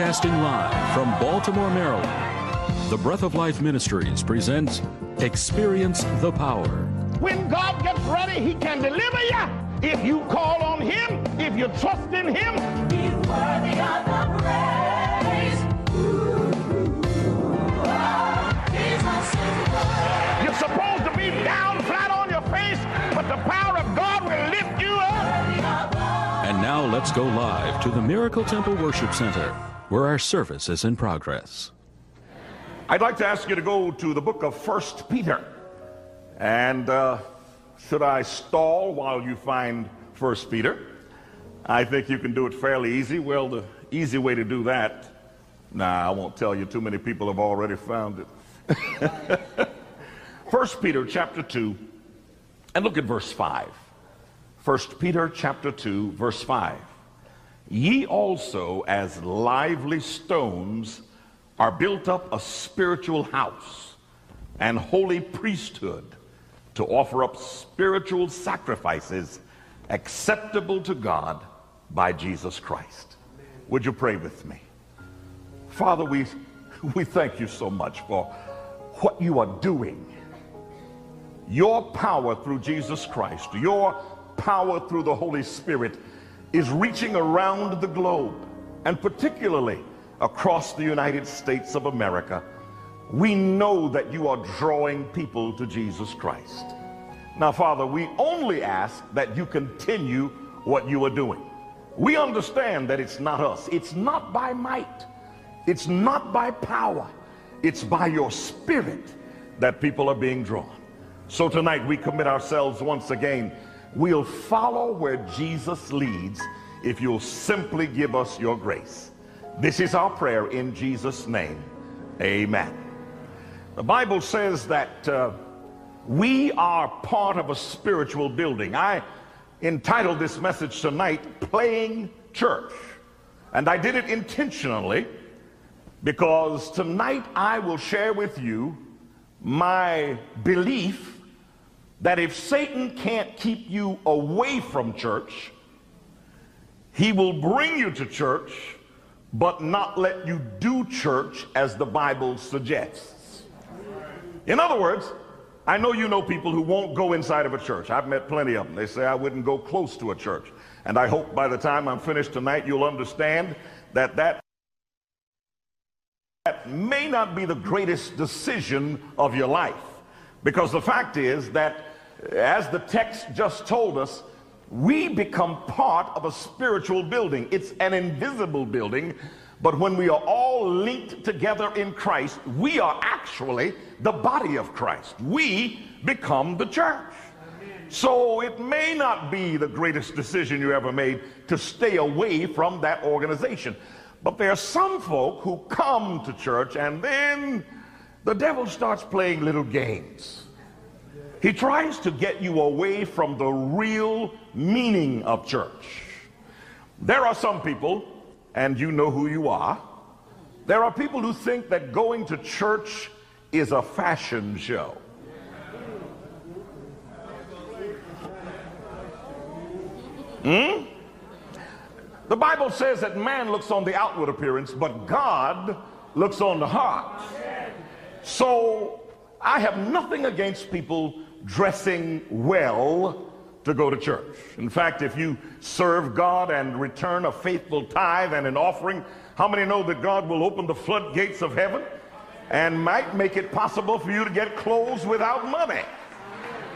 Broadcasting live from Baltimore, Maryland, the Breath of Life Ministries presents Experience the Power. When God gets ready, He can deliver you. If you call on Him, if you trust in Him, He's worthy of the praise. Jesus is worthy. you're supposed to be down flat on your face, but the power of God will lift you up. And now let's go live to the Miracle Temple Worship Center, where our service is in progress. I'd like to ask you to go to the book of First Peter. And uh, should I stall while you find First Peter? I think you can do it fairly easy. Well, the easy way to do that, nah, I won't tell you. Too many people have already found it. First Peter chapter 2, and look at verse 5. First Peter chapter 2, verse 5. Ye also, as lively stones, are built up a spiritual house and holy priesthood to offer up spiritual sacrifices acceptable to God by Jesus Christ. Would you pray with me? Father, we, we thank you so much for what you are doing. Your power through Jesus Christ, your power through the Holy Spirit is reaching around the globe and particularly across the United States of America. We know that you are drawing people to Jesus Christ. Now, Father, we only ask that you continue what you are doing. We understand that it's not us, it's not by might, it's not by power, it's by your spirit that people are being drawn. So tonight we commit ourselves once again. We'll follow where Jesus leads if you'll simply give us your grace. This is our prayer in Jesus' name. Amen. The Bible says that uh, we are part of a spiritual building. I entitled this message tonight, Playing Church. And I did it intentionally because tonight I will share with you my belief that if Satan can't keep you away from church, he will bring you to church, but not let you do church as the Bible suggests. In other words, I know you know people who won't go inside of a church. I've met plenty of them. They say I wouldn't go close to a church. And I hope by the time I'm finished tonight, you'll understand that that that may not be the greatest decision of your life. Because the fact is that, as the text just told us, we become part of a spiritual building. It's an invisible building, but when we are all linked together in Christ, we are actually the body of Christ. We become the church. So it may not be the greatest decision you ever made to stay away from that organization. But there are some folk who come to church and then the devil starts playing little games. He tries to get you away from the real meaning of church. There are some people, and you know who you are, there are people who think that going to church is a fashion show. Hmm? The Bible says that man looks on the outward appearance, but God looks on the heart. So I have nothing against people dressing well to go to church. In fact, if you serve God and return a faithful tithe and an offering, how many know that God will open the floodgates of heaven and might make it possible for you to get clothes without money.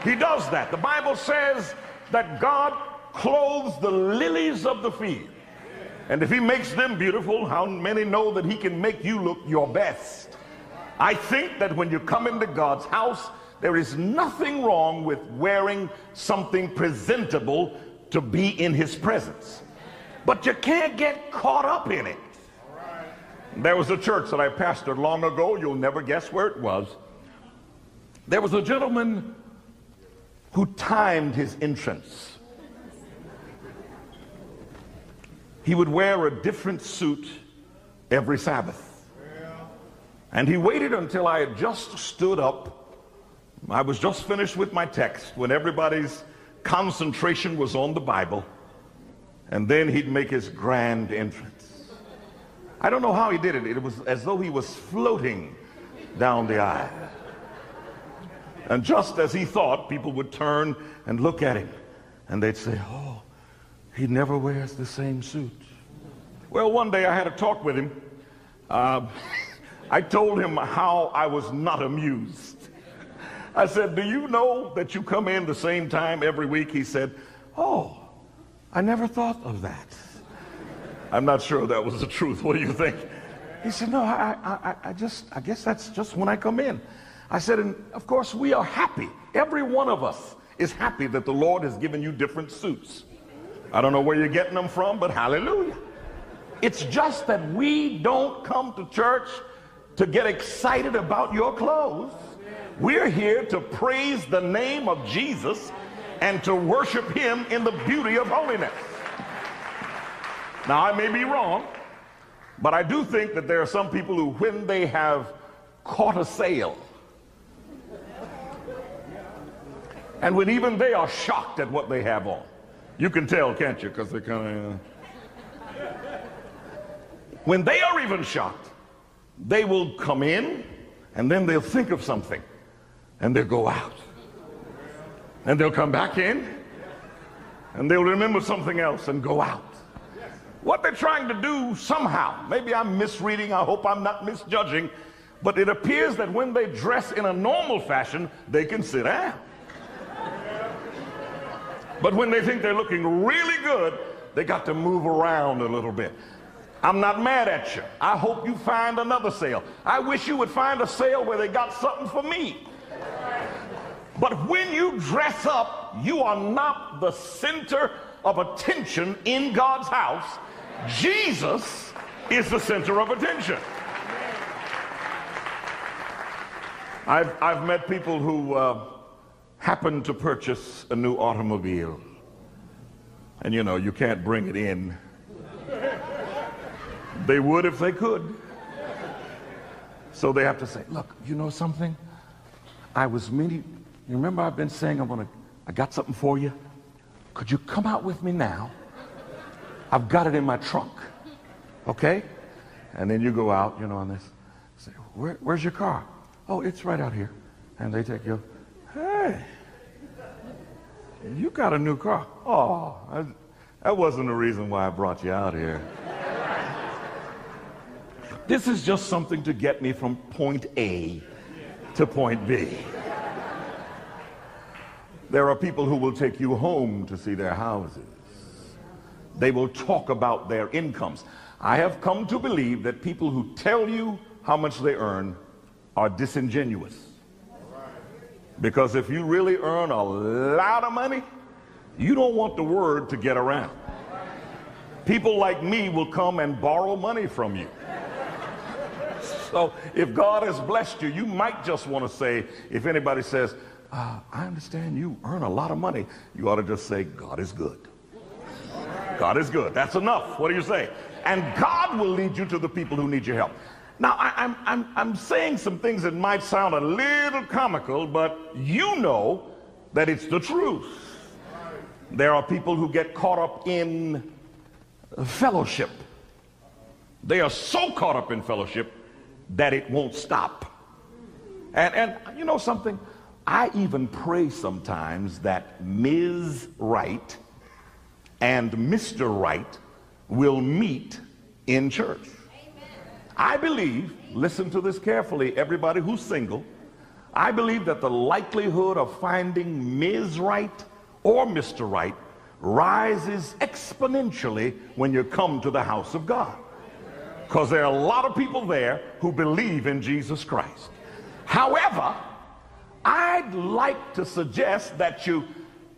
He does that. The Bible says that God clothes the lilies of the field. And if he makes them beautiful, how many know that he can make you look your best? I think that when you come into God's house, there is nothing wrong with wearing something presentable to be in his presence. But you can't get caught up in it. There was a church that I pastored long ago. You'll never guess where it was. There was a gentleman who timed his entrance. He would wear a different suit every Sabbath. And he waited until I had just stood up. I was just finished with my text when everybody's concentration was on the Bible. And then he'd make his grand entrance. I don't know how he did it. It was as though he was floating down the aisle. And just as he thought, people would turn and look at him. And they'd say, Oh, he never wears the same suit. Well, one day I had a talk with him. Uh, I told him how I was not amused. I said, Do you know that you come in the same time every week? He said, Oh, I never thought of that. I'm not sure that was the truth. What do you think? He said, No, I, I, I just, I guess that's just when I come in. I said, And of course, we are happy. Every one of us is happy that the Lord has given you different suits. I don't know where you're getting them from, but hallelujah. It's just that we don't come to church to get excited about your clothes. We're here to praise the name of Jesus and to worship him in the beauty of holiness. Now, I may be wrong, but I do think that there are some people who, when they have caught a sale, and when even they are shocked at what they have on, you can tell, can't you? Because they kind of. Uh... When they are even shocked, they will come in and then they'll think of something and they'll go out. And they'll come back in and they'll remember something else and go out. What they're trying to do somehow, maybe I'm misreading, I hope I'm not misjudging, but it appears that when they dress in a normal fashion, they can sit down. But when they think they're looking really good, they got to move around a little bit. I'm not mad at you. I hope you find another sale. I wish you would find a sale where they got something for me. But when you dress up, you are not the center of attention in God's house. Jesus is the center of attention. I've, I've met people who uh, happen to purchase a new automobile. And you know, you can't bring it in. They would if they could. So they have to say, look, you know something? I was meaning, you remember I've been saying I'm gonna, I got something for you? Could you come out with me now? I've got it in my trunk. Okay? And then you go out, you know, on this. Say, Where, where's your car? Oh, it's right out here. And they take you, hey, you got a new car. Oh, I, that wasn't the reason why I brought you out here. this is just something to get me from point A to point B. There are people who will take you home to see their houses. They will talk about their incomes. I have come to believe that people who tell you how much they earn are disingenuous. Because if you really earn a lot of money, you don't want the word to get around. People like me will come and borrow money from you. So if God has blessed you, you might just want to say, if anybody says, uh, I understand you earn a lot of money, you ought to just say, God is good. God is good. That's enough. What do you say? And God will lead you to the people who need your help. Now, I, I'm, I'm, I'm saying some things that might sound a little comical, but you know that it's the truth. There are people who get caught up in fellowship. They are so caught up in fellowship that it won't stop. And, and you know something? I even pray sometimes that Ms. Right and Mr. Right will meet in church. I believe, listen to this carefully, everybody who's single, I believe that the likelihood of finding Ms. Right or Mr. Right rises exponentially when you come to the house of God. Because there are a lot of people there who believe in Jesus Christ. However, I'd like to suggest that you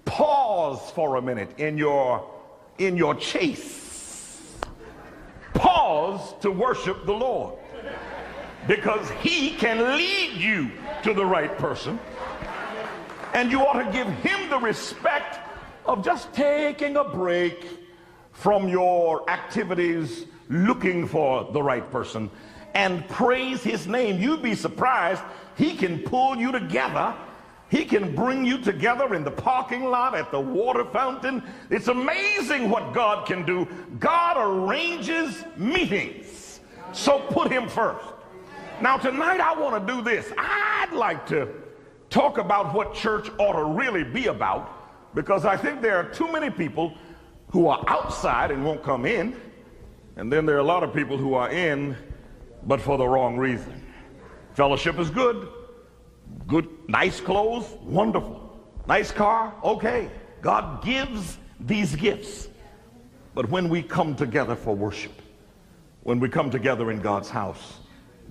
pause for a minute in your in your chase. Pause to worship the Lord. Because he can lead you to the right person. And you ought to give him the respect of just taking a break from your activities looking for the right person and praise his name. You'd be surprised. He can pull you together. He can bring you together in the parking lot, at the water fountain. It's amazing what God can do. God arranges meetings. So put him first. Now, tonight I want to do this. I'd like to talk about what church ought to really be about because I think there are too many people who are outside and won't come in. And then there are a lot of people who are in, but for the wrong reason. Fellowship is good. Good, nice clothes, wonderful. Nice car, okay. God gives these gifts. But when we come together for worship, when we come together in God's house,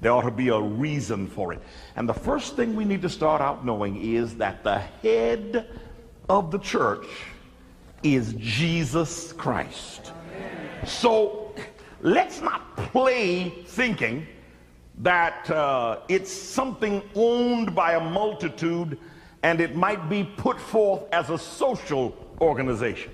there ought to be a reason for it. And the first thing we need to start out knowing is that the head of the church is Jesus Christ. So let's not play thinking that uh, it's something owned by a multitude and it might be put forth as a social organization.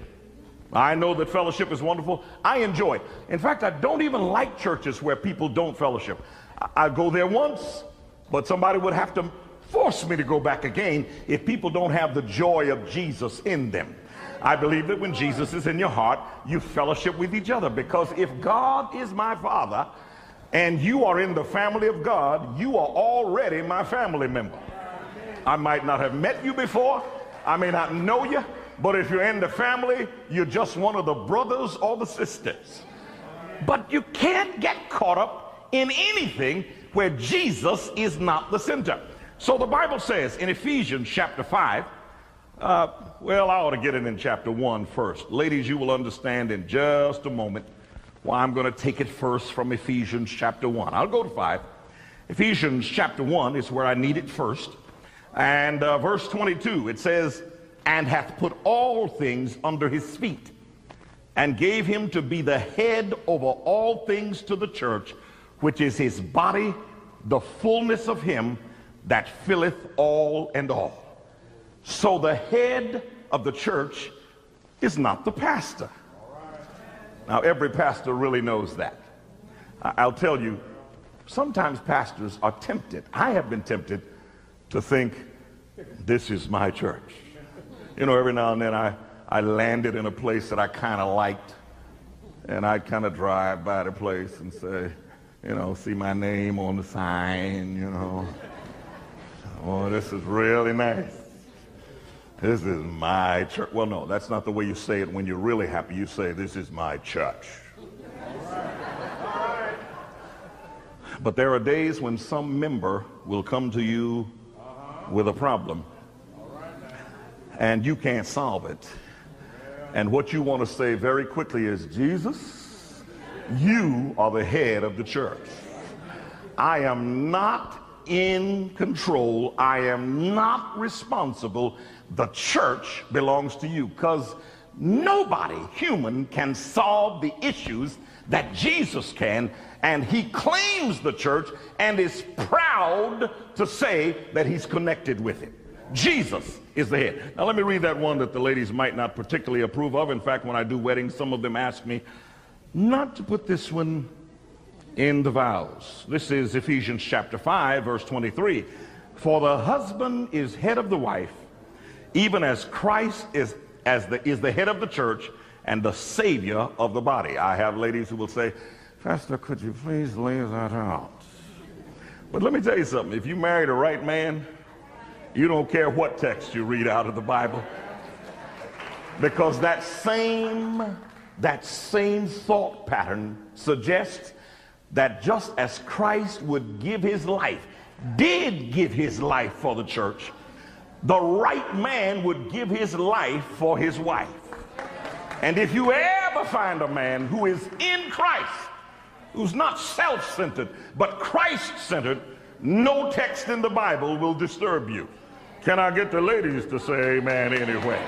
I know that fellowship is wonderful. I enjoy it. In fact, I don't even like churches where people don't fellowship. I, I go there once, but somebody would have to force me to go back again if people don't have the joy of Jesus in them. I believe that when Jesus is in your heart, you fellowship with each other because if God is my father and you are in the family of God, you are already my family member. I might not have met you before, I may not know you, but if you're in the family, you're just one of the brothers or the sisters. But you can't get caught up in anything where Jesus is not the center. So the Bible says in Ephesians chapter 5, uh, well, I ought to get it in chapter 1 first. Ladies, you will understand in just a moment why I'm going to take it first from Ephesians chapter 1. I'll go to 5. Ephesians chapter 1 is where I need it first. And uh, verse 22, it says, and hath put all things under his feet, and gave him to be the head over all things to the church, which is his body, the fullness of him that filleth all and all. So the head of the church is not the pastor. Now, every pastor really knows that. I'll tell you, sometimes pastors are tempted. I have been tempted to think, this is my church. You know, every now and then I, I landed in a place that I kind of liked, and I'd kind of drive by the place and say, you know, see my name on the sign, you know. Oh, this is really nice. This is my church. Well, no, that's not the way you say it when you're really happy. You say, This is my church. But there are days when some member will come to you with a problem and you can't solve it. And what you want to say very quickly is, Jesus, you are the head of the church. I am not in control. I am not responsible. The church belongs to you because nobody human can solve the issues that Jesus can. And he claims the church and is proud to say that he's connected with it. Jesus is the head. Now, let me read that one that the ladies might not particularly approve of. In fact, when I do weddings, some of them ask me not to put this one in the vows. This is Ephesians chapter 5, verse 23. For the husband is head of the wife, even as Christ is, as the, is the head of the church and the savior of the body. I have ladies who will say, Pastor, could you please lay that out? But let me tell you something. If you marry the right man, you don't care what text you read out of the Bible. Because that same, that same thought pattern suggests that just as Christ would give his life, did give his life for the church, the right man would give his life for his wife. And if you ever find a man who is in Christ, who's not self centered, but Christ centered, no text in the Bible will disturb you. Can I get the ladies to say amen anyway?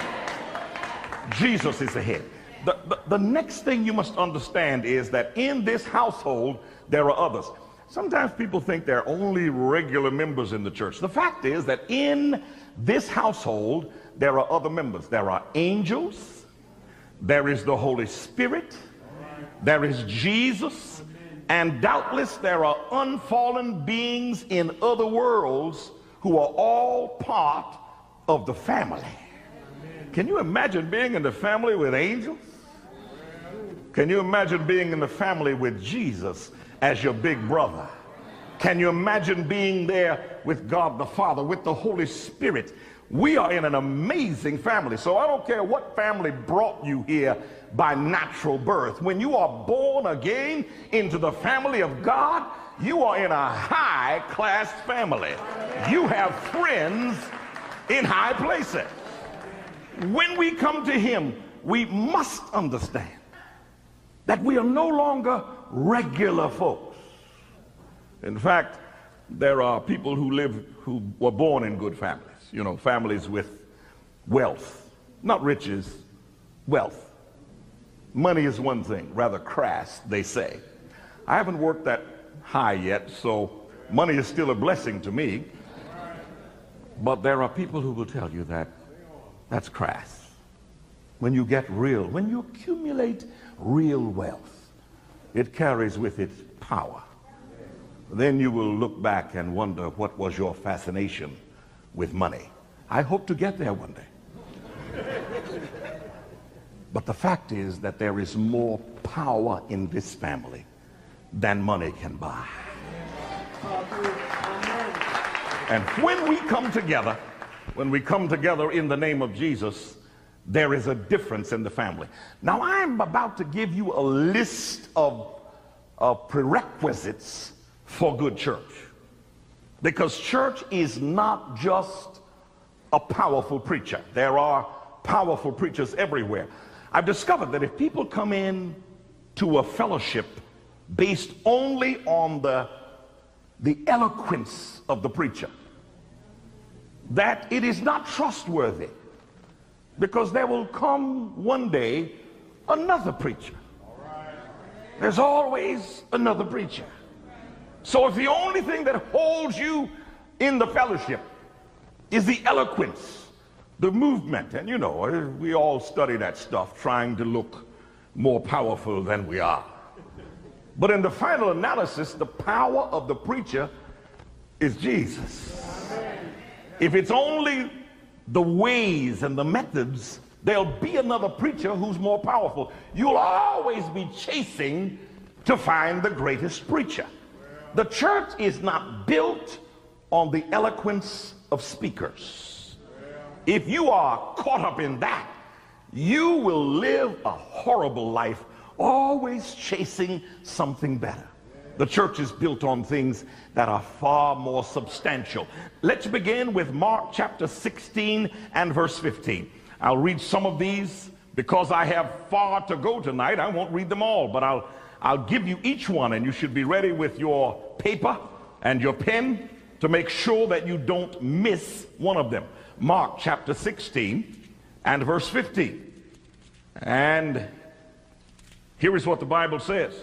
Jesus is ahead. The, the, the, next thing you must understand is that in this household, there are others. Sometimes people think there are only regular members in the church. The fact is that in this household, there are other members. There are angels, there is the Holy Spirit, there is Jesus, and doubtless there are unfallen beings in other worlds who are all part of the family. Can you imagine being in the family with angels? Can you imagine being in the family with Jesus as your big brother? Can you imagine being there with God the Father, with the Holy Spirit? We are in an amazing family. So I don't care what family brought you here by natural birth. When you are born again into the family of God, you are in a high class family. You have friends in high places. When we come to Him, we must understand that we are no longer regular folks. In fact, there are people who live who were born in good families, you know, families with wealth, not riches, wealth. Money is one thing, rather crass, they say. I haven't worked that high yet, so money is still a blessing to me. But there are people who will tell you that that's crass. When you get real, when you accumulate real wealth, it carries with it power. Then you will look back and wonder what was your fascination with money. I hope to get there one day. but the fact is that there is more power in this family than money can buy. And when we come together, when we come together in the name of Jesus, there is a difference in the family. Now, I'm about to give you a list of, of prerequisites for good church. Because church is not just a powerful preacher, there are powerful preachers everywhere. I've discovered that if people come in to a fellowship based only on the, the eloquence of the preacher, that it is not trustworthy because there will come one day another preacher. There's always another preacher. So if the only thing that holds you in the fellowship is the eloquence, the movement, and you know, eh, we all study that stuff trying to look more powerful than we are. But in the final analysis, the power of the preacher is Jesus. If it's only the ways and the methods, there'll be another preacher who's more powerful. You'll always be chasing to find the greatest preacher. The church is not built on the eloquence of speakers. If you are caught up in that, you will live a horrible life, always chasing something better. The church is built on things that are far more substantial. Let's begin with Mark chapter 16 and verse 15. I'll read some of these because I have far to go tonight. I won't read them all, but I'll, I'll give you each one, and you should be ready with your paper and your pen to make sure that you don't miss one of them. Mark chapter 16 and verse 15. And here is what the Bible says.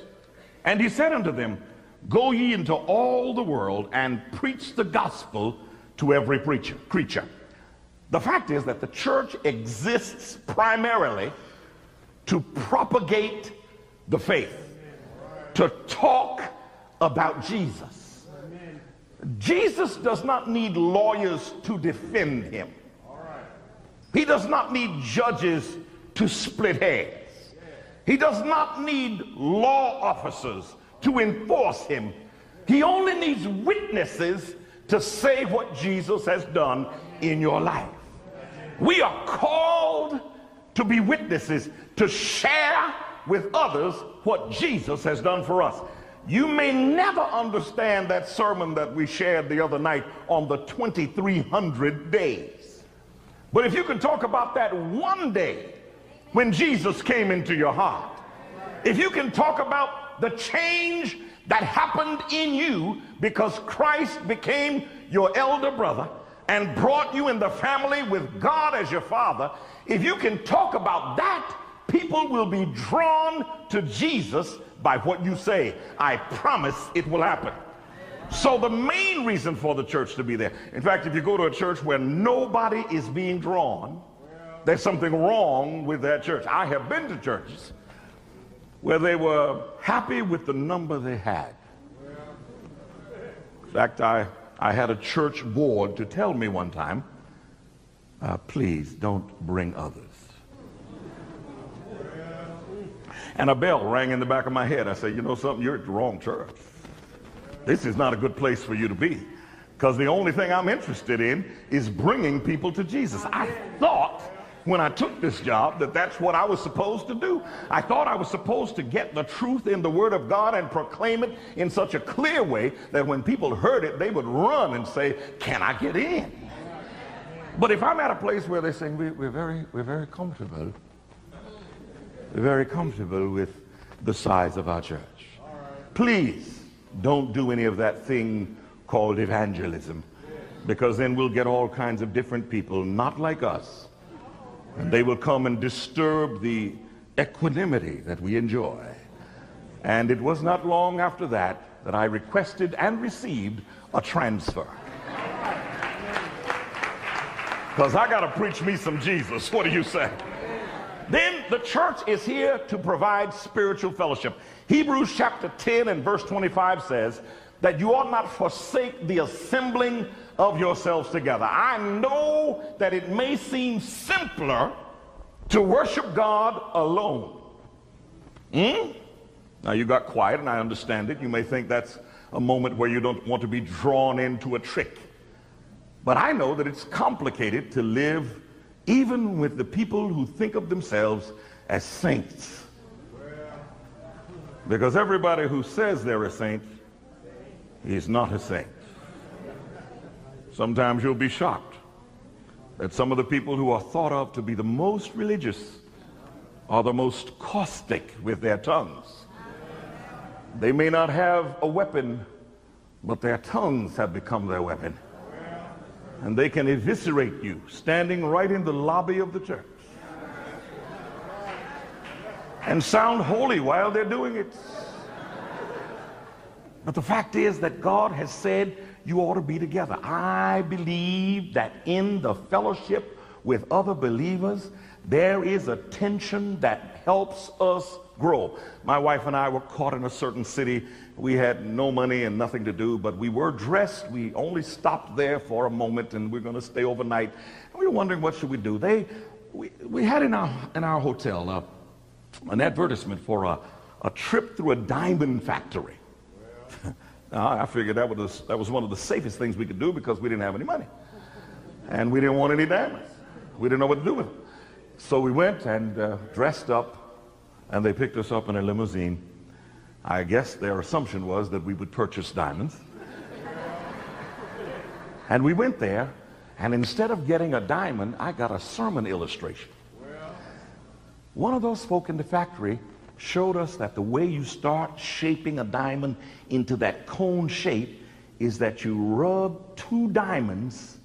And he said unto them, Go ye into all the world and preach the gospel to every preacher, creature. The fact is that the church exists primarily to propagate the faith, to talk about Jesus. Jesus does not need lawyers to defend him. He does not need judges to split hairs. He does not need law officers to enforce him. He only needs witnesses to say what Jesus has done in your life. We are called to be witnesses, to share with others what Jesus has done for us. You may never understand that sermon that we shared the other night on the 2300 days. But if you can talk about that one day when Jesus came into your heart, if you can talk about the change that happened in you because Christ became your elder brother and brought you in the family with God as your father, if you can talk about that, people will be drawn to Jesus by what you say. I promise it will happen. So the main reason for the church to be there, in fact, if you go to a church where nobody is being drawn, there's something wrong with that church. I have been to churches where they were happy with the number they had. In fact, I, I had a church board to tell me one time, uh, please don't bring others. And a bell rang in the back of my head. I said, you know something, you're at the wrong church. This is not a good place for you to be. Because the only thing I'm interested in is bringing people to Jesus. I thought when I took this job that that's what I was supposed to do. I thought I was supposed to get the truth in the Word of God and proclaim it in such a clear way that when people heard it, they would run and say, Can I get in? But if I'm at a place where they're saying, we, are very, we're very comfortable, very comfortable with the size of our church. Please don't do any of that thing called evangelism because then we'll get all kinds of different people, not like us, and they will come and disturb the equanimity that we enjoy. And it was not long after that that I requested and received a transfer. Because I got to preach me some Jesus. What do you say? Then the church is here to provide spiritual fellowship. Hebrews chapter 10 and verse 25 says that you ought not forsake the assembling of yourselves together. I know that it may seem simpler to worship God alone. Hmm? Now you got quiet and I understand it. You may think that's a moment where you don't want to be drawn into a trick. But I know that it's complicated to live even with the people who think of themselves as saints. Because everybody who says they're a saint is not a saint. Sometimes you'll be shocked that some of the people who are thought of to be the most religious are the most caustic with their tongues. They may not have a weapon, but their tongues have become their weapon. And they can eviscerate you standing right in the lobby of the church and sound holy while they're doing it. But the fact is that God has said you ought to be together. I believe that in the fellowship with other believers, there is a tension that helps us grow. My wife and I were caught in a certain city. We had no money and nothing to do, but we were dressed. We only stopped there for a moment and we are going to stay overnight. And we were wondering what should we do. They, we, we had in our, in our hotel uh, an advertisement for a, a trip through a diamond factory. I figured that was, that was one of the safest things we could do because we didn't have any money. And we didn't want any diamonds. We didn't know what to do with them. So we went and uh, dressed up, and they picked us up in a limousine. I guess their assumption was that we would purchase diamonds. and we went there, and instead of getting a diamond, I got a sermon illustration. One of those folk in the factory showed us that the way you start shaping a diamond into that cone shape is that you rub two diamonds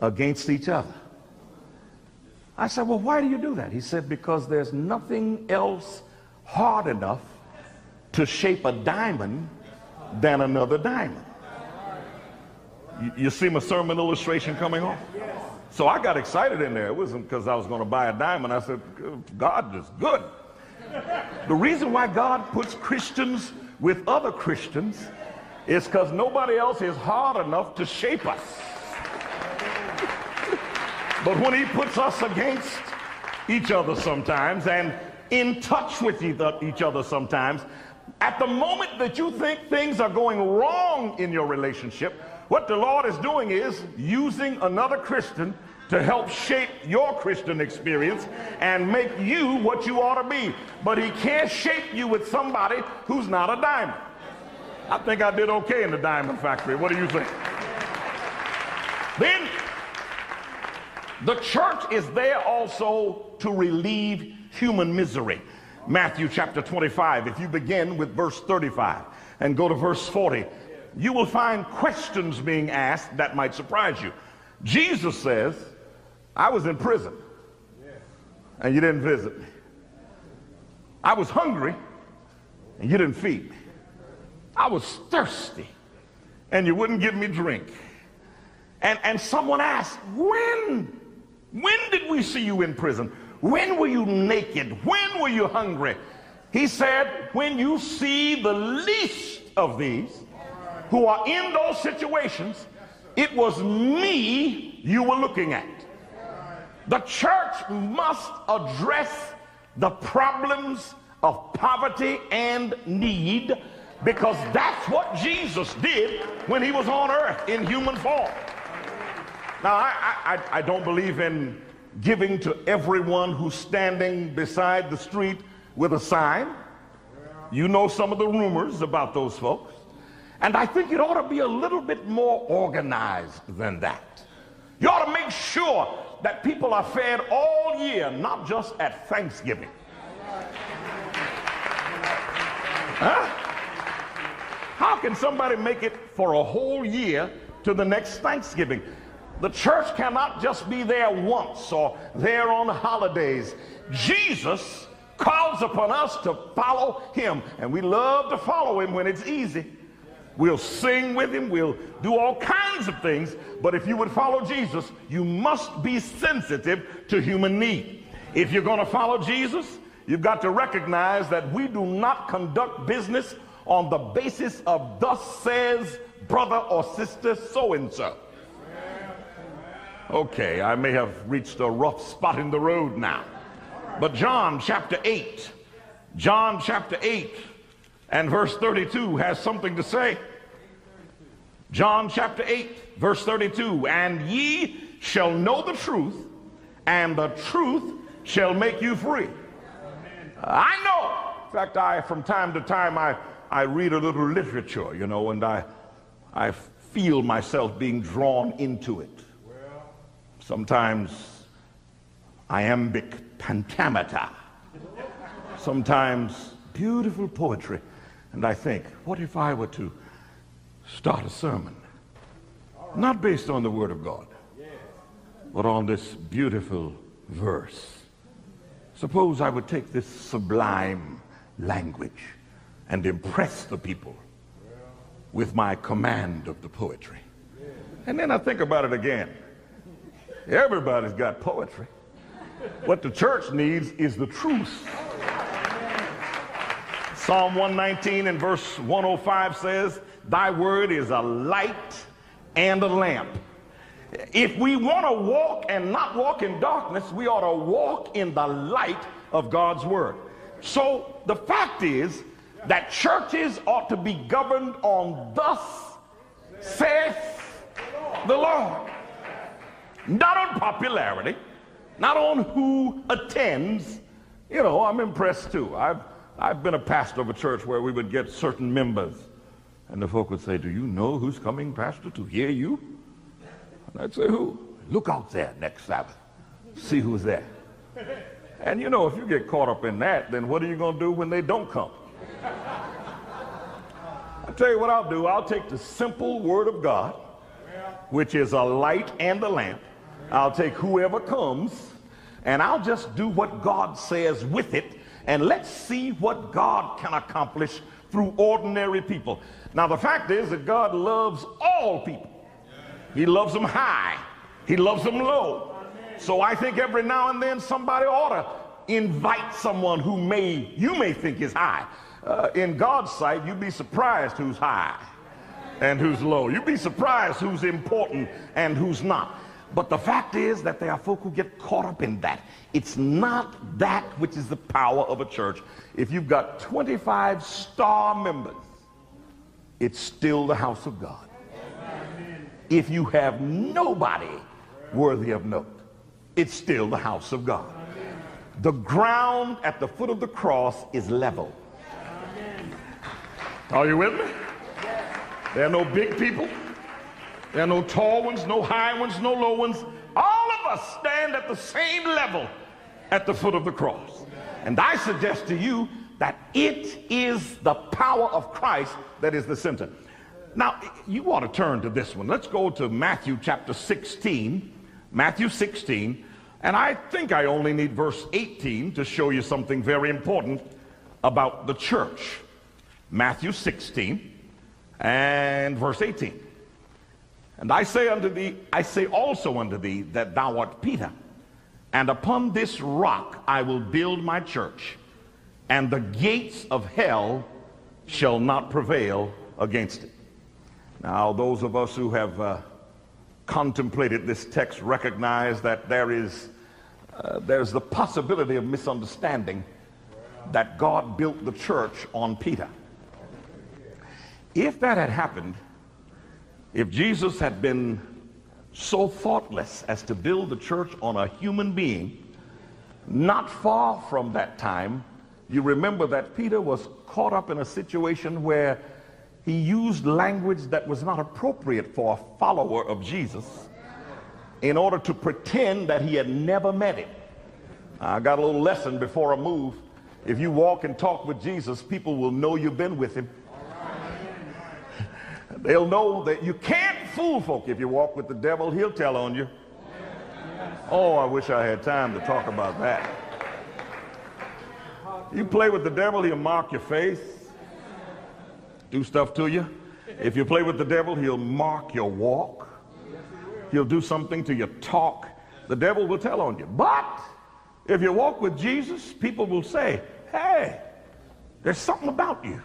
against each other. I said, Well, why do you do that? He said, Because there's nothing else hard enough to shape a diamond than another diamond. You, you see my sermon illustration coming on? So I got excited in there. It wasn't because I was going to buy a diamond. I said, God is good. The reason why God puts Christians with other Christians is because nobody else is hard enough to shape us. But when he puts us against each other sometimes and in touch with each other sometimes, at the moment that you think things are going wrong in your relationship, what the Lord is doing is using another Christian to help shape your Christian experience and make you what you ought to be. But he can't shape you with somebody who's not a diamond. I think I did okay in the diamond factory. What do you think? Then the church is there also to relieve human misery. Matthew chapter 25, if you begin with verse 35 and go to verse 40, you will find questions being asked that might surprise you. Jesus says, I was in prison and you didn't visit me. I was hungry and you didn't feed me. I was thirsty and you wouldn't give me drink. And, and someone asked, When? When did we see you in prison? When were you naked? When were you hungry? He said, When you see the least of these who are in those situations, it was me you were looking at. The church must address the problems of poverty and need because that's what Jesus did when he was on earth in human form. Now, I, I, I don't believe in giving to everyone who's standing beside the street with a sign. You know some of the rumors about those folks. And I think it ought to be a little bit more organized than that. You ought to make sure that people are fed all year, not just at Thanksgiving. Huh? How can somebody make it for a whole year to the next Thanksgiving? The church cannot just be there once or there on holidays. Jesus calls upon us to follow him, and we love to follow him when it's easy. We'll sing with him, we'll do all kinds of things, but if you would follow Jesus, you must be sensitive to human need. If you're going to follow Jesus, you've got to recognize that we do not conduct business on the basis of thus says brother or sister so and so. Okay, I may have reached a rough spot in the road now. But John chapter 8, John chapter 8 and verse 32 has something to say. John chapter 8, verse 32 And ye shall know the truth, and the truth shall make you free. I know. In fact, I, from time to time, I, I read a little literature, you know, and I, I feel myself being drawn into it. Sometimes iambic pentameter. Sometimes beautiful poetry. And I think, what if I were to start a sermon? Not based on the Word of God, but on this beautiful verse. Suppose I would take this sublime language and impress the people with my command of the poetry. And then I think about it again. Everybody's got poetry. What the church needs is the truth. Psalm 119 and verse 105 says, Thy word is a light and a lamp. If we want to walk and not walk in darkness, we ought to walk in the light of God's word. So the fact is that churches ought to be governed on thus saith the Lord. Not on popularity, not on who attends. You know, I'm impressed too. I've, I've been a pastor of a church where we would get certain members, and the folk would say, Do you know who's coming, Pastor, to hear you? And I'd say, Who? Look out there next Sabbath. See who's there. And you know, if you get caught up in that, then what are you going to do when they don't come? I'll tell you what I'll do. I'll take the simple word of God, which is a light and a lamp, I'll take whoever comes and I'll just do what God says with it and let's see what God can accomplish through ordinary people. Now, the fact is that God loves all people, He loves them high, He loves them low. So I think every now and then somebody ought to invite someone who may you may think is high. Uh, in God's sight, you'd be surprised who's high and who's low. You'd be surprised who's important and who's not. But the fact is that there are folk who get caught up in that. It's not that which is the power of a church. If you've got 25 star members, it's still the house of God. If you have nobody worthy of note, it's still the house of God. The ground at the foot of the cross is level. Are you with me? There are no big people. There are no tall ones, no high ones, no low ones. All of us stand at the same level at the foot of the cross. And I suggest to you that it is the power of Christ that is the center. Now, you want to turn to this one. Let's go to Matthew chapter 16. Matthew 16. And I think I only need verse 18 to show you something very important about the church. Matthew 16 and verse 18. And I say unto thee, I say also unto thee that thou art Peter, and upon this rock I will build my church, and the gates of hell shall not prevail against it. Now, those of us who have uh, contemplated this text recognize that there is uh, there's the possibility of misunderstanding that God built the church on Peter. If that had happened, if Jesus had been so thoughtless as to build the church on a human being, not far from that time, you remember that Peter was caught up in a situation where he used language that was not appropriate for a follower of Jesus in order to pretend that he had never met him. I got a little lesson before I move. If you walk and talk with Jesus, people will know you've been with him. They'll know that you can't fool folk. If you walk with the devil, he'll tell on you. Oh, I wish I had time to talk about that. You play with the devil, he'll mark your face, do stuff to you. If you play with the devil, he'll mark your walk. He'll do something to your talk. The devil will tell on you. But if you walk with Jesus, people will say, hey, there's something about you.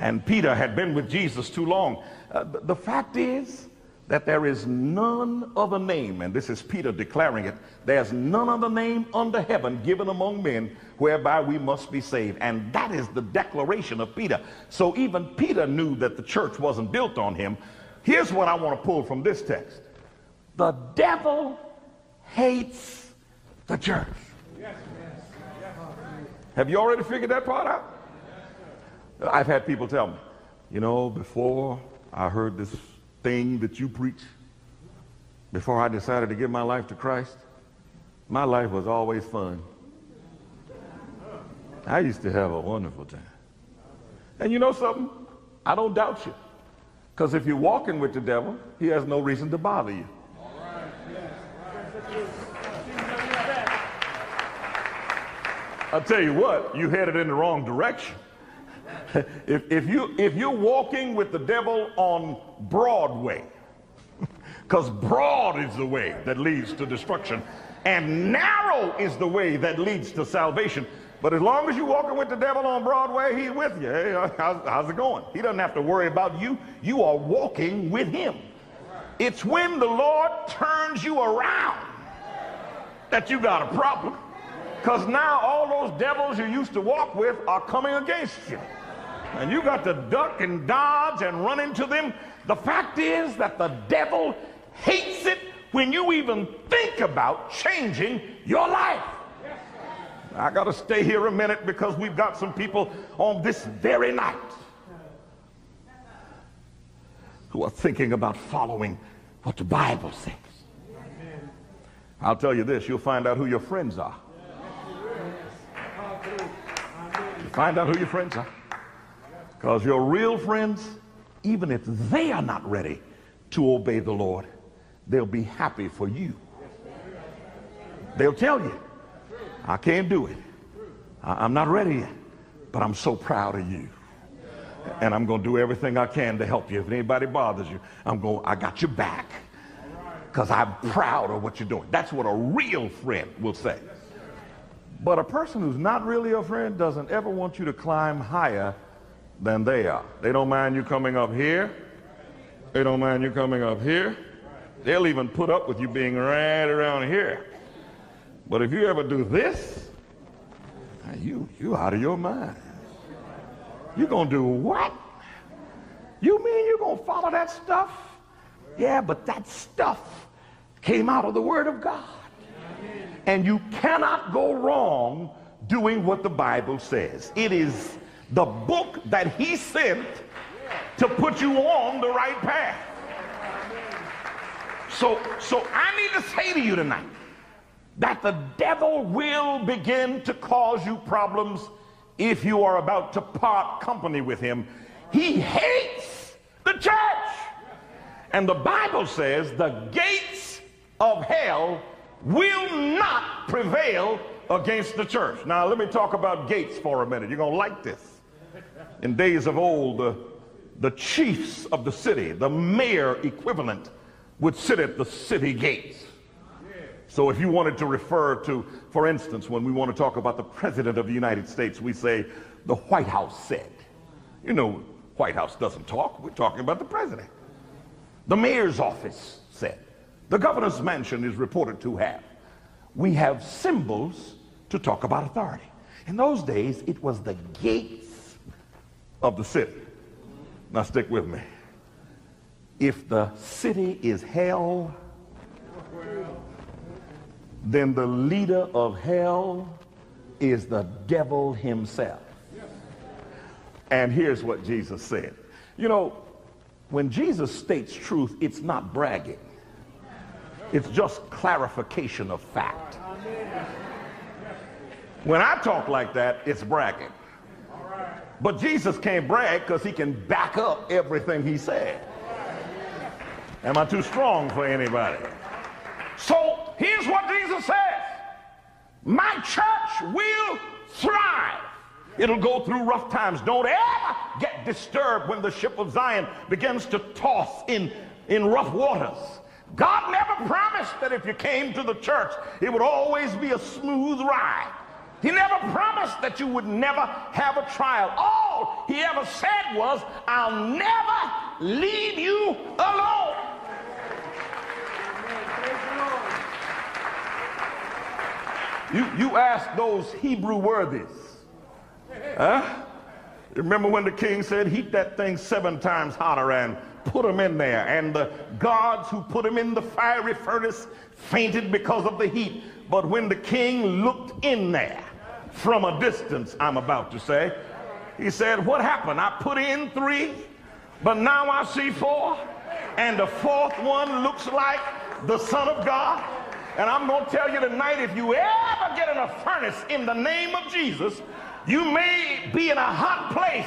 And Peter had been with Jesus too long. Uh, the, the fact is that there is none other name, and this is Peter declaring it, there's none other name under heaven given among men whereby we must be saved. And that is the declaration of Peter. So even Peter knew that the church wasn't built on him. Here's what I want to pull from this text the devil hates the church. Have you already figured that part out? I've had people tell me, you know, before I heard this thing that you preach, before I decided to give my life to Christ, my life was always fun. I used to have a wonderful time. And you know something? I don't doubt you. Because if you're walking with the devil, he has no reason to bother you. I'll tell you what, you headed in the wrong direction. if, if, you, if you're walking with the devil on Broadway, because broad is the way that leads to destruction, and narrow is the way that leads to salvation. But as long as you're walking with the devil on Broadway, he's with you. Hey, uh, how's, how's it going? He doesn't have to worry about you. You are walking with him. It's when the Lord turns you around that you got a problem. Because now all those devils you used to walk with are coming against you. And you got to duck and dodge and run into them. The fact is that the devil hates it when you even think about changing your life. I got to stay here a minute because we've got some people on this very night who are thinking about following what the Bible says. I'll tell you this, you'll find out who your friends are. Find out who your friends are. Because your real friends, even if they are not ready to obey the Lord, they'll be happy for you. They'll tell you, I can't do it. I- am not ready yet, but I'm so proud of you. And I'm going to do everything I can to help you. If anybody bothers you, I'm going, I got your back because I'm proud of what you're doing. That's what a real friend will say. But a person who's not really a friend doesn't ever want you to climb higher than they are. They don't mind you coming up here. They don't mind you coming up here. They'll even put up with you being right around here. But if you ever do this, you you out of your mind. You're gonna do what? You mean you're gonna follow that stuff? Yeah, but that stuff came out of the Word of God. And you cannot go wrong doing what the Bible says. It is the book that he sent to put you on the right path. So, so I need to say to you tonight that the devil will begin to cause you problems if you are about to part company with him. He hates the church. And the Bible says the gates of hell will not prevail against the church. Now, let me talk about gates for a minute. You're going to like this. In days of old, the, the chiefs of the city, the mayor equivalent, would sit at the city gates. So if you wanted to refer to, for instance, when we want to talk about the President of the United States, we say, the White House said. You know, White House doesn't talk. We're talking about the President. The mayor's office said. The governor's mansion is reported to have. We have symbols to talk about authority. In those days, it was the gates of the city. Now, stick with me. If the city is hell, then the leader of hell is the devil himself. And here's what Jesus said. You know, when Jesus states truth, it's not bragging. It's just clarification of fact. When I talk like that, it's bragging. But Jesus can't brag because he can back up everything he said. Am I too strong for anybody? So here's what Jesus says My church will thrive. It'll go through rough times. Don't ever get disturbed when the ship of Zion begins to toss in, in rough waters. God never promised that if you came to the church, it would always be a smooth ride. He never promised that you would never have a trial. All he ever said was, I'll never leave you alone. You, you ask those Hebrew worthies. Huh? Remember when the king said, heat that thing seven times hotter and put them in there. And the gods who put him in the fiery furnace fainted because of the heat. But when the king looked in there from a distance, I'm about to say, he said, What happened? I put in three, but now I see four. And the fourth one looks like the Son of God. And I'm going to tell you tonight if you ever get in a furnace in the name of Jesus, you may be in a hot place,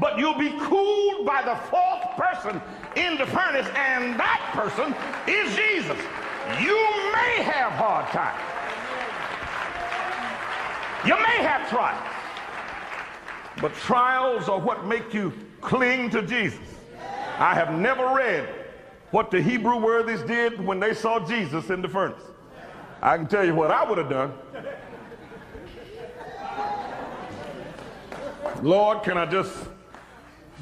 but you'll be cooled by the fourth person in the furnace, and that person is Jesus. You may have hard times. You may have trials. But trials are what make you cling to Jesus. I have never read what the Hebrew worthies did when they saw Jesus in the furnace. I can tell you what I would have done. Lord, can I just,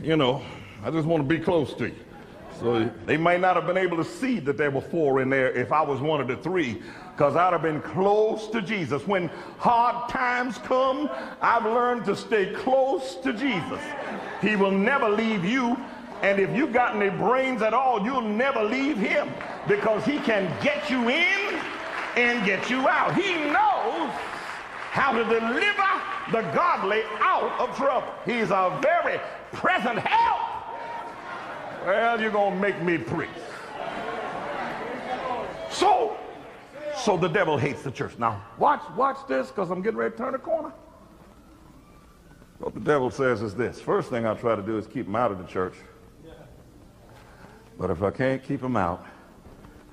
you know, I just want to be close to you. So they might not have been able to see that there were four in there if I was one of the three, because I'd have been close to Jesus. When hard times come, I've learned to stay close to Jesus. He will never leave you. And if you've got any brains at all, you'll never leave him because he can get you in and get you out. He knows how to deliver the godly out of trouble. He's a very present help. Well, you're going to make me preach. So, so the devil hates the church. Now, watch, watch this because I'm getting ready to turn a corner. What the devil says is this. First thing I try to do is keep him out of the church. But if I can't keep him out,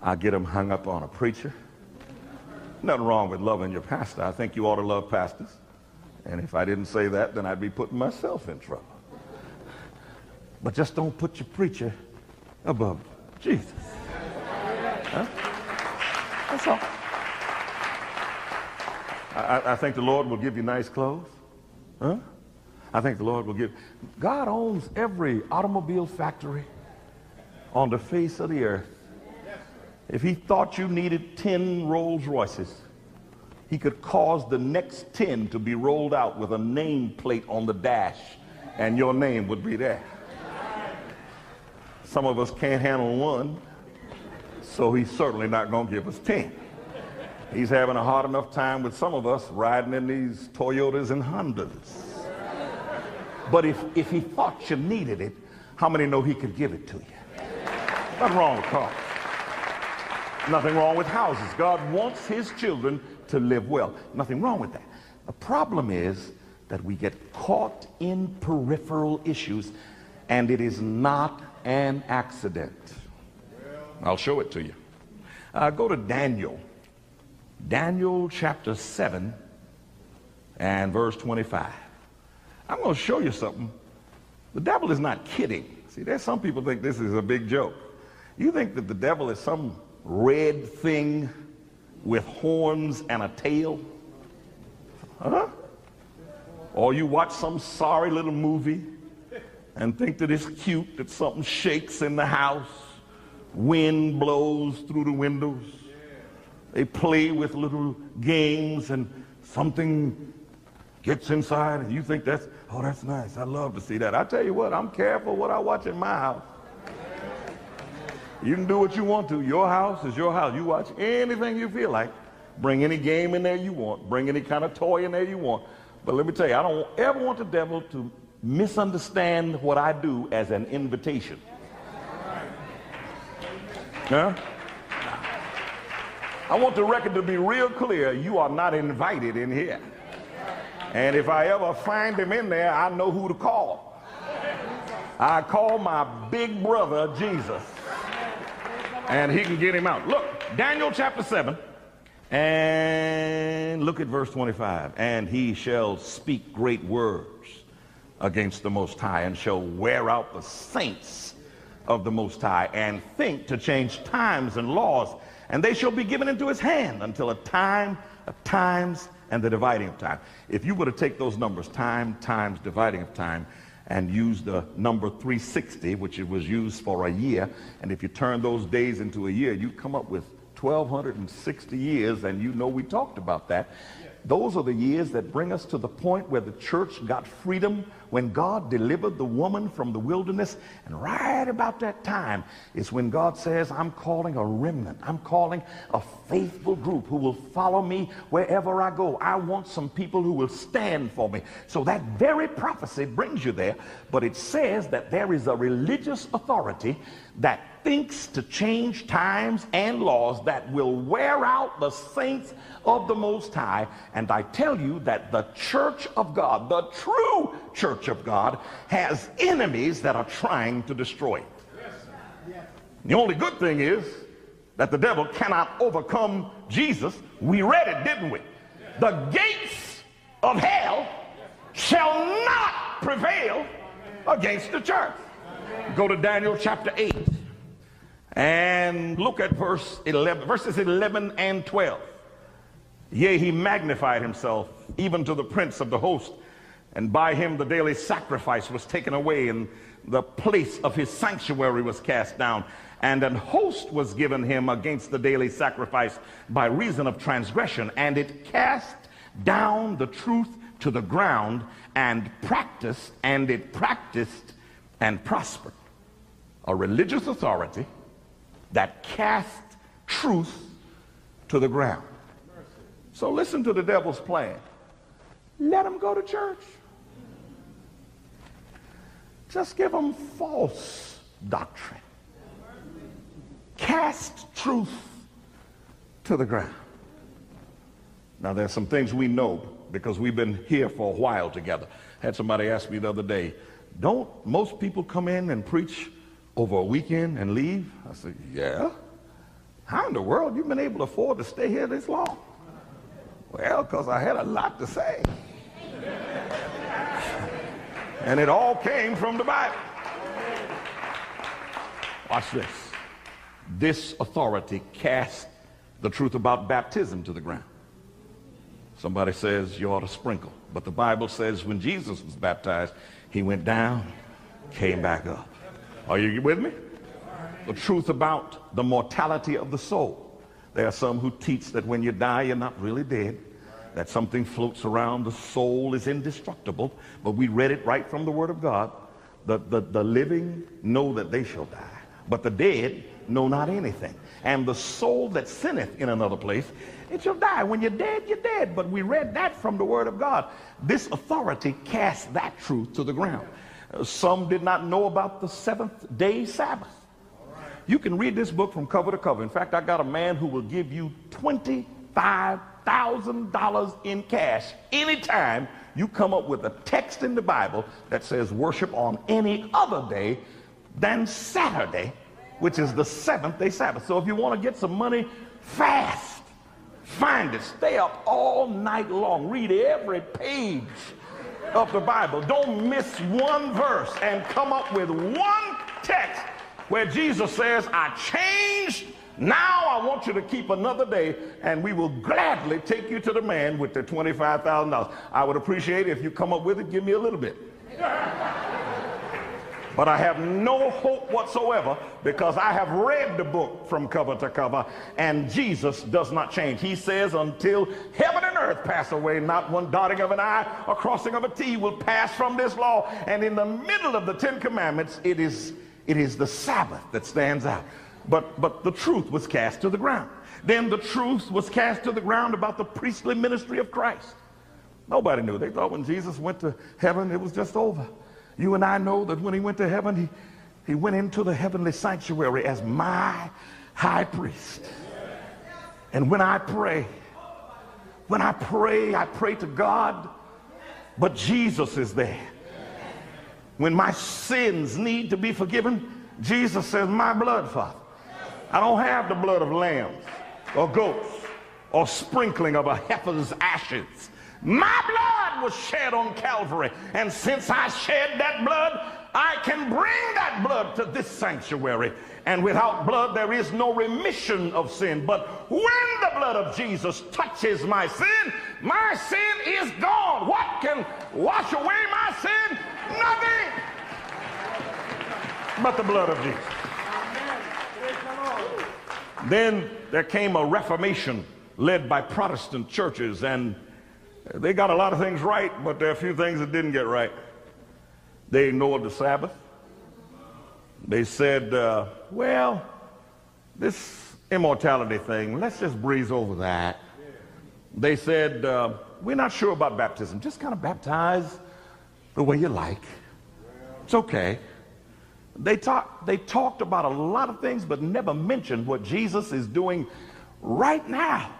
I get him hung up on a preacher. Nothing wrong with loving your pastor. I think you ought to love pastors. And if I didn't say that, then I'd be putting myself in trouble. But just don't put your preacher above Jesus. Huh? That's all. I, I think the Lord will give you nice clothes. Huh? I think the Lord will give. God owns every automobile factory on the face of the earth. If he thought you needed 10 Rolls Royces, he could cause the next 10 to be rolled out with a nameplate on the dash, and your name would be there. Some of us can't handle one, so he's certainly not going to give us 10. He's having a hard enough time with some of us riding in these Toyotas and Hondas. But if, if he thought you needed it, How many know he could give it to you? Nothing wrong with cars. Nothing wrong with houses. God wants his children to live well. Nothing wrong with that. The problem is that we get caught in peripheral issues and it is not an accident. I'll show it to you. Uh, go to Daniel. Daniel chapter 7 and verse 25. I'm going to show you something. The devil is not kidding. See, there's some people think this is a big joke. You think that the devil is some red thing with horns and a tail? Huh? Or you watch some sorry little movie and think that it's cute that something shakes in the house, wind blows through the windows. They play with little games and something gets inside and you think that's, oh, that's nice. I love to see that. I tell you what, I'm careful what I watch in my house. You can do what you want to. Your house is your house. You watch anything you feel like. Bring any game in there you want. Bring any kind of toy in there you want. But let me tell you, I don't ever want the devil to misunderstand what I do as an invitation. Huh? I want the record to be real clear. You are not invited in here. And if I ever find him in there, I know who to call. I call my big brother Jesus. And he can get him out. Look, Daniel chapter 7. And look at verse 25. And he shall speak great words against the Most High and shall wear out the saints of the Most High and think to change times and laws. And they shall be given into his hand until a time of times and the dividing of time. If you were to take those numbers, time times dividing of time, and use the number 360, which it was used for a year, and if you turn those days into a year, you come up with 1,260 years, and you know we talked about that. Those are the years that bring us to the point where the church got freedom when God delivered the woman from the wilderness. And right about that time is when God says, I'm calling a remnant. I'm calling a faithful group who will follow me wherever I go. I want some people who will stand for me. So that very prophecy brings you there. But it says that there is a religious authority that thinks to change times and laws that will wear out the saints of the Most High. And I tell you that the church of God, the true church of God, has enemies that are trying to destroy it. The only good thing is that the devil cannot overcome Jesus. We read it, didn't we? The gates of hell shall not prevail against the church. Go to Daniel chapter 8 and look at verse 11, verses 11 and 12. Yea, he magnified himself even to the prince of the host, and by him the daily sacrifice was taken away, and the place of his sanctuary was cast down, and an host was given him against the daily sacrifice by reason of transgression, and it cast down the truth to the ground and practiced, and it practiced and prospered. A religious authority that cast truth to the ground. So listen to the devil's plan. Let him go to church. Just give them false doctrine. Cast truth to the ground. Now, there's some things we know because we've been here for a while together. Had somebody ask me the other day, don't most people come in and preach over a weekend and leave? I said, yeah. How in the world you been able to afford to stay here this long? Well, because I had a lot to say. And it all came from the Bible. Watch this. This authority cast the truth about baptism to the ground. Somebody says you ought to sprinkle. But the Bible says when Jesus was baptized, he went down, came back up. Are you with me? The truth about the mortality of the soul. There are some who teach that when you die, you're not really dead, that something floats around, the soul is indestructible. But we read it right from the Word of God. The, the, the living know that they shall die, but the dead know not anything. And the soul that sinneth in another place, it shall die. When you're dead, you're dead. But we read that from the Word of God. This authority casts that truth to the ground. Some did not know about the seventh day Sabbath. You can read this book from cover to cover. In fact, I got a man who will give you $25,000 in cash anytime you come up with a text in the Bible that says worship on any other day than Saturday, which is the seventh day Sabbath. So if you want to get some money fast, find it. Stay up all night long. Read every page of the Bible. Don't miss one verse and come up with one text where Jesus says, I changed. Now I want you to keep another day, and we will gladly take you to the man with the $25,000. I would appreciate it if you come up with it, give me a little bit. But I have no hope whatsoever because I have read the book from cover to cover and Jesus does not change. He says, until heaven and earth pass away, not one dotting of an I or crossing of a T will pass from this law. And in the middle of the Ten Commandments, it is, it is the Sabbath that stands out. But, but the truth was cast to the ground. Then the truth was cast to the ground about the priestly ministry of Christ. Nobody knew. They thought when Jesus went to heaven, it was just over. You and I know that when he went to heaven, he, he went into the heavenly sanctuary as my high priest. And when I pray, when I pray, I pray to God, but Jesus is there. When my sins need to be forgiven, Jesus says, My blood, Father. I don't have the blood of lambs or goats or sprinkling of a heifer's ashes. My blood was shed on Calvary. And since I shed that blood, I can bring that blood to this sanctuary. And without blood, there is no remission of sin. But when the blood of Jesus touches my sin, my sin is gone. What can wash away my sin? Nothing but the blood of Jesus. Then there came a reformation led by Protestant churches, and they got a lot of things right, but there are a few things that didn't get right. They ignored the Sabbath. They said, uh, well, this immortality thing, let's just breeze over that. They said, uh, we're not sure about baptism. Just kind of baptize the way you like. It's okay. They, talk, they talked about a lot of things, but never mentioned what Jesus is doing right now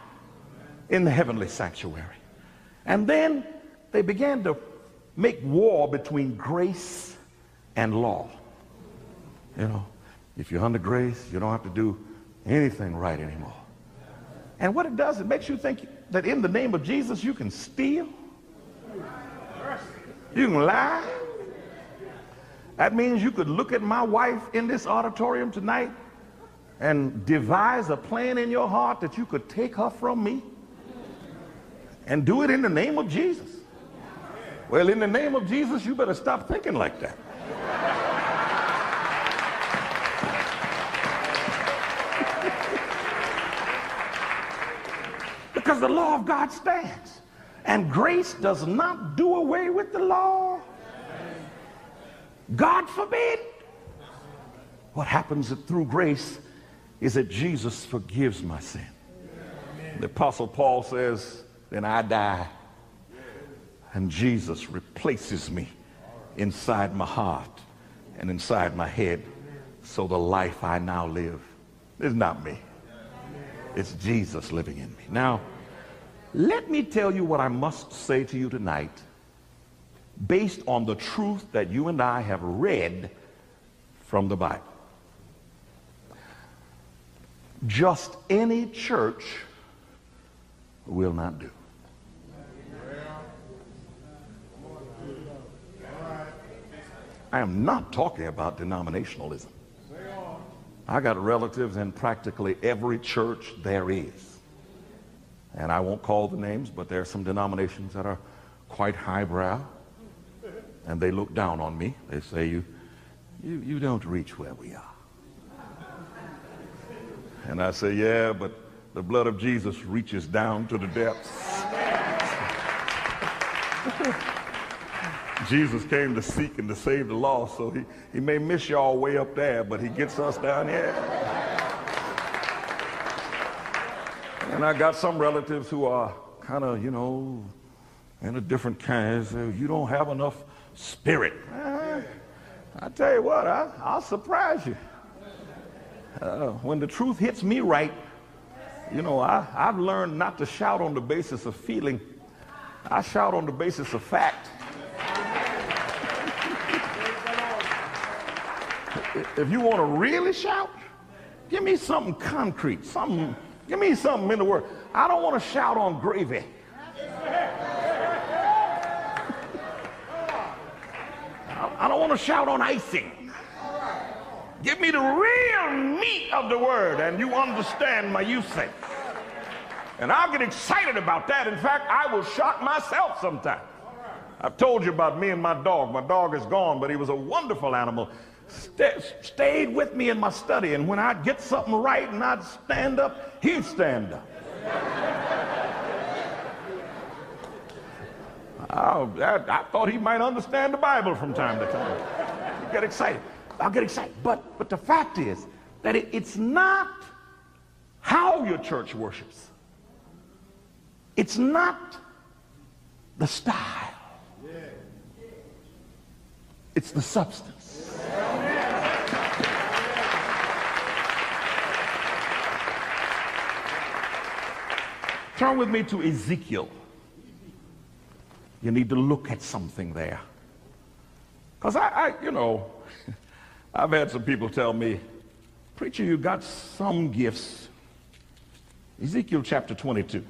in the heavenly sanctuary. And then they began to make war between grace and law. You know, if you're under grace, you don't have to do anything right anymore. And what it does, it makes you think that in the name of Jesus you can steal, you can lie. That means you could look at my wife in this auditorium tonight and devise a plan in your heart that you could take her from me and do it in the name of Jesus. Well, in the name of Jesus, you better stop thinking like that. because the law of God stands. And grace does not do away with the law. God forbid. What happens through grace is that Jesus forgives my sin. The Apostle Paul says, Then I die, and Jesus replaces me inside my heart and inside my head. So the life I now live is not me, it's Jesus living in me. Now, let me tell you what I must say to you tonight based on the truth that you and I have read from the Bible. Just any church will not do. I am not talking about denominationalism. I got relatives in practically every church there is. And I won't call the names, but there are some denominations that are quite highbrow. And they look down on me. They say, you, you, you don't reach where we are. And I say, yeah, but the blood of Jesus reaches down to the depths. Jesus came to seek and to save the lost, so he, he may miss y'all way up there, but he gets us down here. And I got some relatives who are kind of, you know, in a different kind. Say, you don't have enough spirit. Ah, I tell you what, I, I'll surprise you. Uh, when the truth hits me right, you know, I, I've learned not to shout on the basis of feeling. I shout on the basis of fact. if you want to really shout, give me something concrete, something, give me something in the word. I don't want to shout on gravy. I don't want to shout on icing. Give me the real meat of the word, and you understand my usage. And I'll get excited about that. In fact, I will shock myself sometimes. I've told you about me and my dog. My dog is gone, but he was a wonderful animal. St- stayed with me in my study, and when I'd get something right and I'd stand up, he'd stand up. Oh, I, thought he might understand the Bible from time to time. You get excited. I'll get excited. But, but the fact is that it, it's not how your church worships. It's not the style. It's the substance. Turn with me to Ezekiel. You need to look at something there. Because I, I, you know, I've had some people tell me, Preacher, you got some gifts. Ezekiel chapter 22.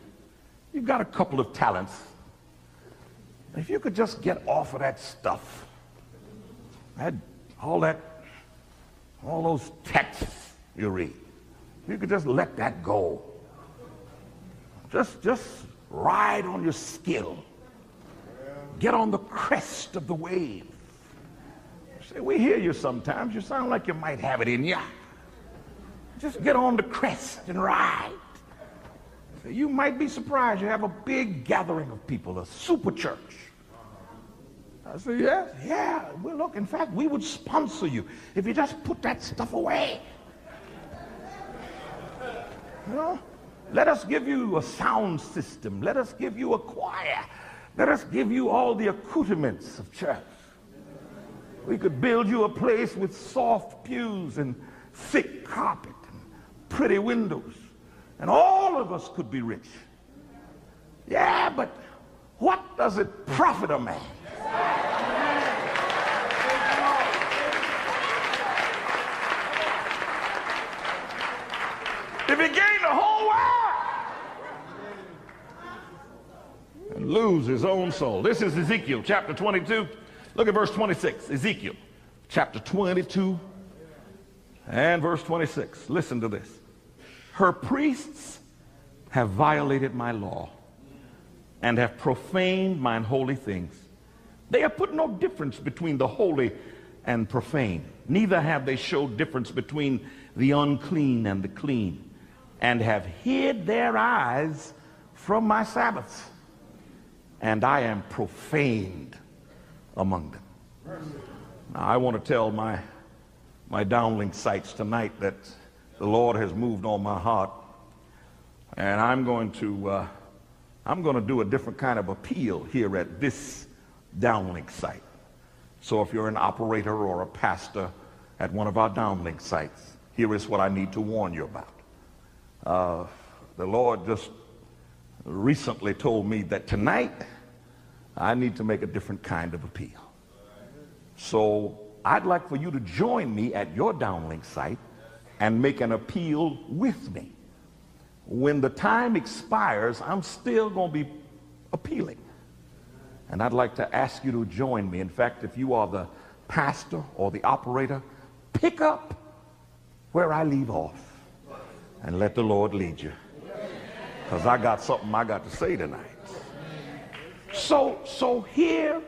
You've got a couple of talents. If you could just get off of that stuff, that, all that, all those texts you read, you could just let that go. Just, just ride on your skill. Get on the crest of the wave. Say, we hear you sometimes. You sound like you might have it in you. Just get on the crest and ride. You might be surprised. You have a big gathering of people, a super church. I said, yes, yeah. Well, look, in fact, we would sponsor you if you just put that stuff away. You know, let us give you a sound system. Let us give you a choir. Let us give you all the accoutrements of church. We could build you a place with soft pews and thick carpet and pretty windows, and all of us could be rich. Yeah, but what does it profit a man? If he gained the whole and lose his own soul. This is Ezekiel chapter 22. Look at verse 26. Ezekiel chapter 22 and verse 26. Listen to this. Her priests have violated my law and have profaned mine holy things. They have put no difference between the holy and profane. Neither have they showed difference between the unclean and the clean, and have hid their eyes from my Sabbaths and I am profaned among them. Now, I want to tell my, my downlink sites tonight that the Lord has moved on my heart, and I'm going to, uh, I'm going to do a different kind of appeal here at this downlink site. So if you're an operator or a pastor at one of our downlink sites, here is what I need to warn you about. Uh, the Lord just recently told me that tonight I need to make a different kind of appeal. So I'd like for you to join me at your downlink site and make an appeal with me. When the time expires, I'm still going to be appealing. And I'd like to ask you to join me. In fact, if you are the pastor or the operator, pick up where I leave off and let the Lord lead you because I got something I got to say tonight. So, so here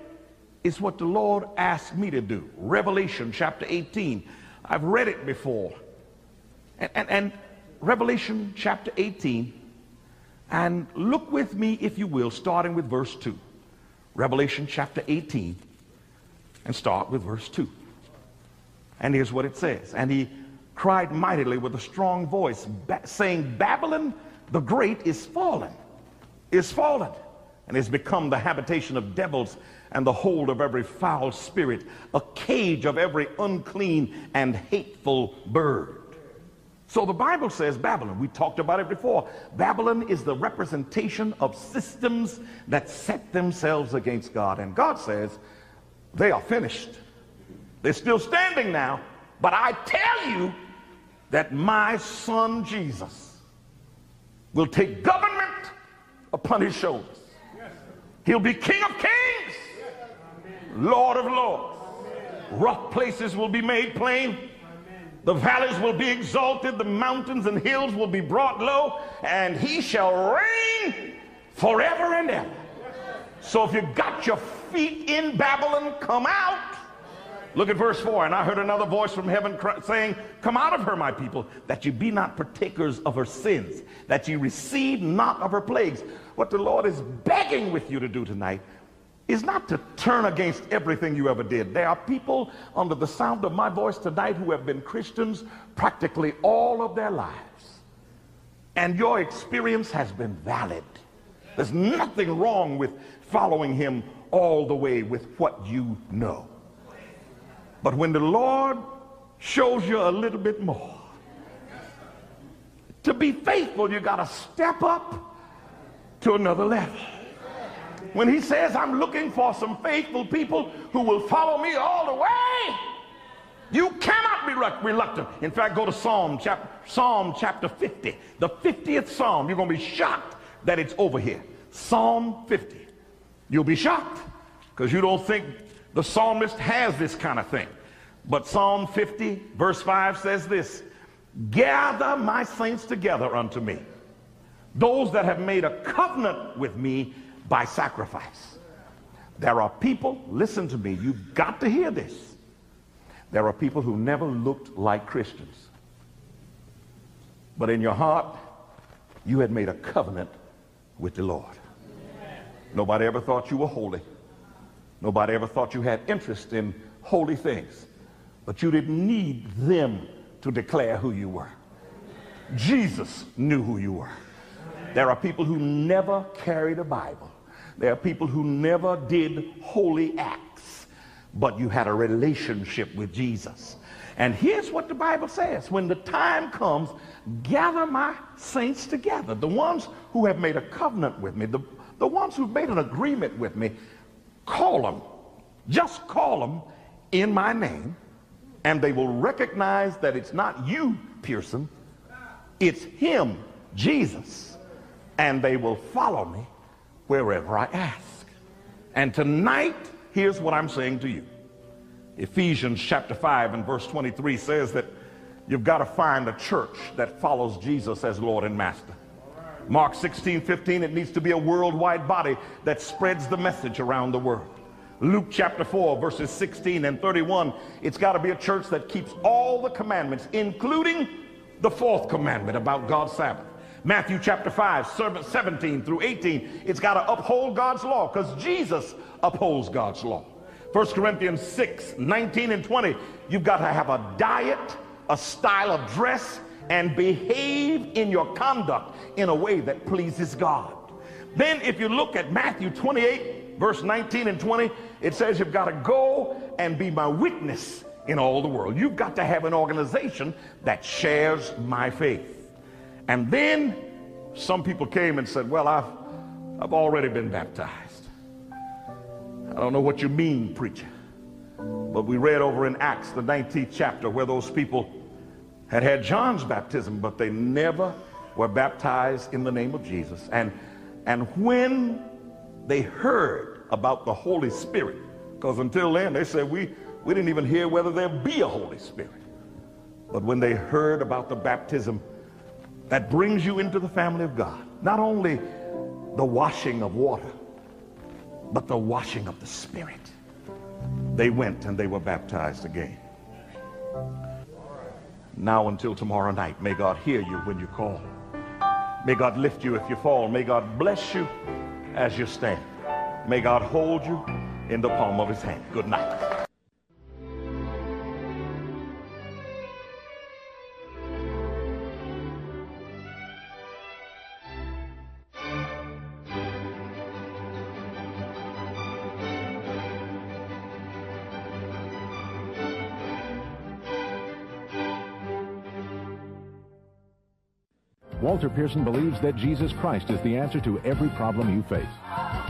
is what the Lord asked me to do. Revelation chapter 18. I've read it before. And, and, and Revelation chapter 18. And look with me, if you will, starting with verse 2. Revelation chapter 18. And start with verse 2. And here's what it says. And he cried mightily with a strong voice, saying, Babylon the great is fallen, is fallen and has become the habitation of devils and the hold of every foul spirit, a cage of every unclean and hateful bird. So the Bible says Babylon, we talked about it before. Babylon is the representation of systems that set themselves against God. And God says they are finished. They're still standing now, but I tell you that my son Jesus will take government upon his shoulders. He'll be King of kings, Lord of lords. Rough places will be made plain. The valleys will be exalted, the mountains and hills will be brought low, and he shall reign forever and ever. So if you got your feet in Babylon, come out. Look at verse 4. And I heard another voice from heaven saying, Come out of her, my people, that you be not partakers of her sins, that you receive not of her plagues. What the Lord is begging with you to do tonight is not to turn against everything you ever did. There are people under the sound of my voice tonight who have been Christians practically all of their lives. And your experience has been valid. There's nothing wrong with following him all the way with what you know. But when the Lord shows you a little bit more, to be faithful, you got to step up to another level. When he says, I'm looking for some faithful people who will follow me all the way, you cannot be reluctant. In fact, go to Psalm chapter, Psalm chapter 50, the 50th Psalm. You're going to be shocked that it's over here. Psalm 50. You'll be shocked because you don't think the psalmist has this kind of thing. But Psalm 50, verse 5 says this Gather my saints together unto me, those that have made a covenant with me by sacrifice. There are people, listen to me, you've got to hear this. There are people who never looked like Christians. But in your heart, you had made a covenant with the Lord. Nobody ever thought you were holy. Nobody ever thought you had interest in holy things. But you didn't need them to declare who you were. Jesus knew who you were. There are people who never carried a Bible. There are people who never did holy acts, but you had a relationship with Jesus. And here's what the Bible says when the time comes, gather my saints together, the ones who have made a covenant with me, the, the ones who've made an agreement with me, call them. Just call them in my name, and they will recognize that it's not you, Pearson, it's him, Jesus, and they will follow me wherever I ask. And tonight, here's what I'm saying to you. Ephesians chapter 5 and verse 23 says that you've got to find a church that follows Jesus as Lord and Master. Mark 16, 15, it needs to be a worldwide body that spreads the message around the world. Luke chapter 4, verses 16 and 31, it's got to be a church that keeps all the commandments, including the fourth commandment about God's Sabbath. Matthew chapter 5, 17 through 18, it's got to uphold God's law because Jesus upholds God's law. 1 Corinthians 6, 19 and 20, you've got to have a diet, a style of dress, and behave in your conduct in a way that pleases God. Then if you look at Matthew 28, verse 19 and 20, it says you've got to go and be my witness in all the world. You've got to have an organization that shares my faith. And then some people came and said, Well, I've, I've already been baptized. I don't know what you mean, preacher. But we read over in Acts, the 19th chapter, where those people had had John's baptism, but they never were baptized in the name of Jesus. And, and when they heard about the Holy Spirit, because until then they said, we, we didn't even hear whether there be a Holy Spirit. But when they heard about the baptism that brings you into the family of God. Not only the washing of water, but the washing of the Spirit. They went and they were baptized again. Now until tomorrow night, may God hear you when you call. May God lift you if you fall. May God bless you as you stand. May God hold you in the palm of his hand. Good night. Walter Pearson believes that Jesus Christ is the answer to every problem you face.